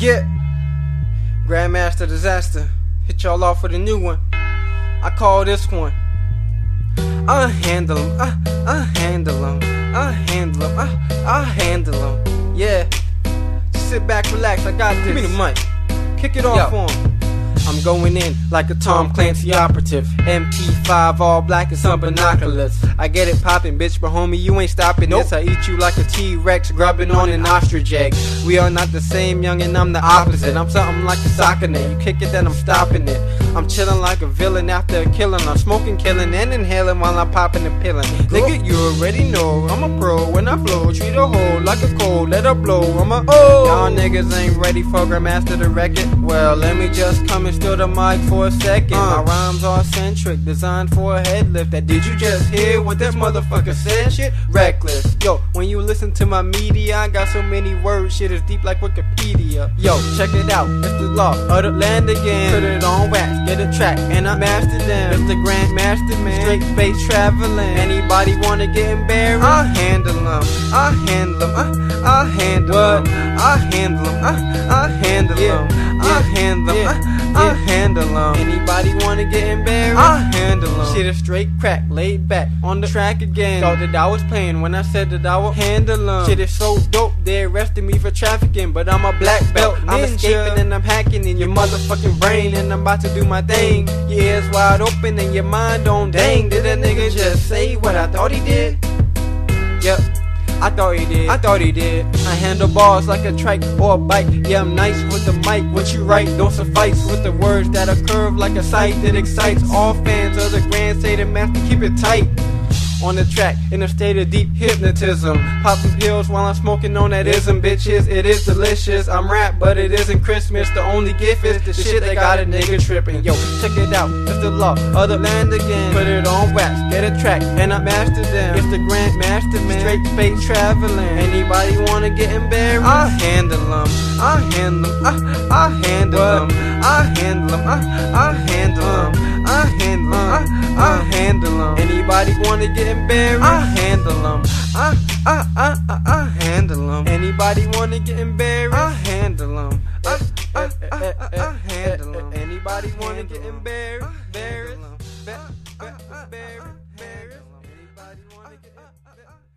Yeah. Grandmaster Disaster. Hit y'all off with a new one. I call this one. I handle them. I, uh, I handle them. I handle them. I, uh, I handle them. Yeah. Just sit back, relax. I got this. Give me the mic. Kick it off Yo. on. I'm going in like a Tom Clancy operative. MP5 all black and some binoculars. I get it poppin', bitch, but homie, you ain't stopping Nope. this. I eat you like a T-Rex, grubbing on an ostrich egg. We are not the same, young, and I'm the opposite. I'm something like a soccer net. You kick it, then I'm stopping it. I'm chillin' like a villain after a killing. I'm smoking, killing, and inhaling while I'm popping and pilling. Nigga, you already know I'm a pro when I flow. Treat a hole like a cold, let her blow. I'm a oh. Y'all niggas ain't ready for Grandmaster the record. Well, let me just come and steal the mic for a second. Uh. My rhymes are centric, designed for a head lift. That did you just hear what that motherfucker said? Shit, reckless. Yo, when you listen to my media, I got so many words. Shit is deep like Wikipedia. Yo, check it out. It's the law of the land again. Put it on wax, get a track, and I mastered them. It's the Grand Master man. Straight space traveling. Anybody wanna get embarrassed? I handle them. I uh, handle them. I, uh, I handle them. I handle them. I, I handle them. I handle them. I, I handle them. Anybody wanna get embarrassed? I handle them. Shit is straight crack, laid back on the track again. Thought that I was playing when I said that I would handle them. Shit is so dope, they arrested me for trafficking, but I'm a black belt. I'm escaping I'm hacking in your motherfucking brain, and I'm about to do my thing. Your ears wide open and your mind on dang. Did that nigga just say what I thought he did? Yep. I thought he did. I thought he did. I handle bars like a trike or a bike. Yeah, I'm nice with the mic. What you write don't suffice with the words that are curved like a sight that excites all fans of the grand. Say the master, keep it tight. On the track, in a state of deep hypnotism. Popping pills while I'm smoking on that ism, bitches. It is delicious. I'm rap, but it isn't Christmas. The only gift is the shit that got a nigga tripping. Yo, check it out. It's the law of the land again. Put it on wax, get a track, and I master them. It's the Grand Master man. Straight space traveling. Anybody wanna get embarrassed? I handle them. I handle them. I, I handle them. I handle them. I, I handle them. Handle them. Anybody wanna get embarrassed? I handle them. I, I, I, I, I handle them. Anybody wanna get embarrassed? I handle them. I, I, I, I, I handle them. Anybody wanna get embarrassed? Embarrassed? Embarrassed? Embarrassed? Anybody wanna get embarrassed?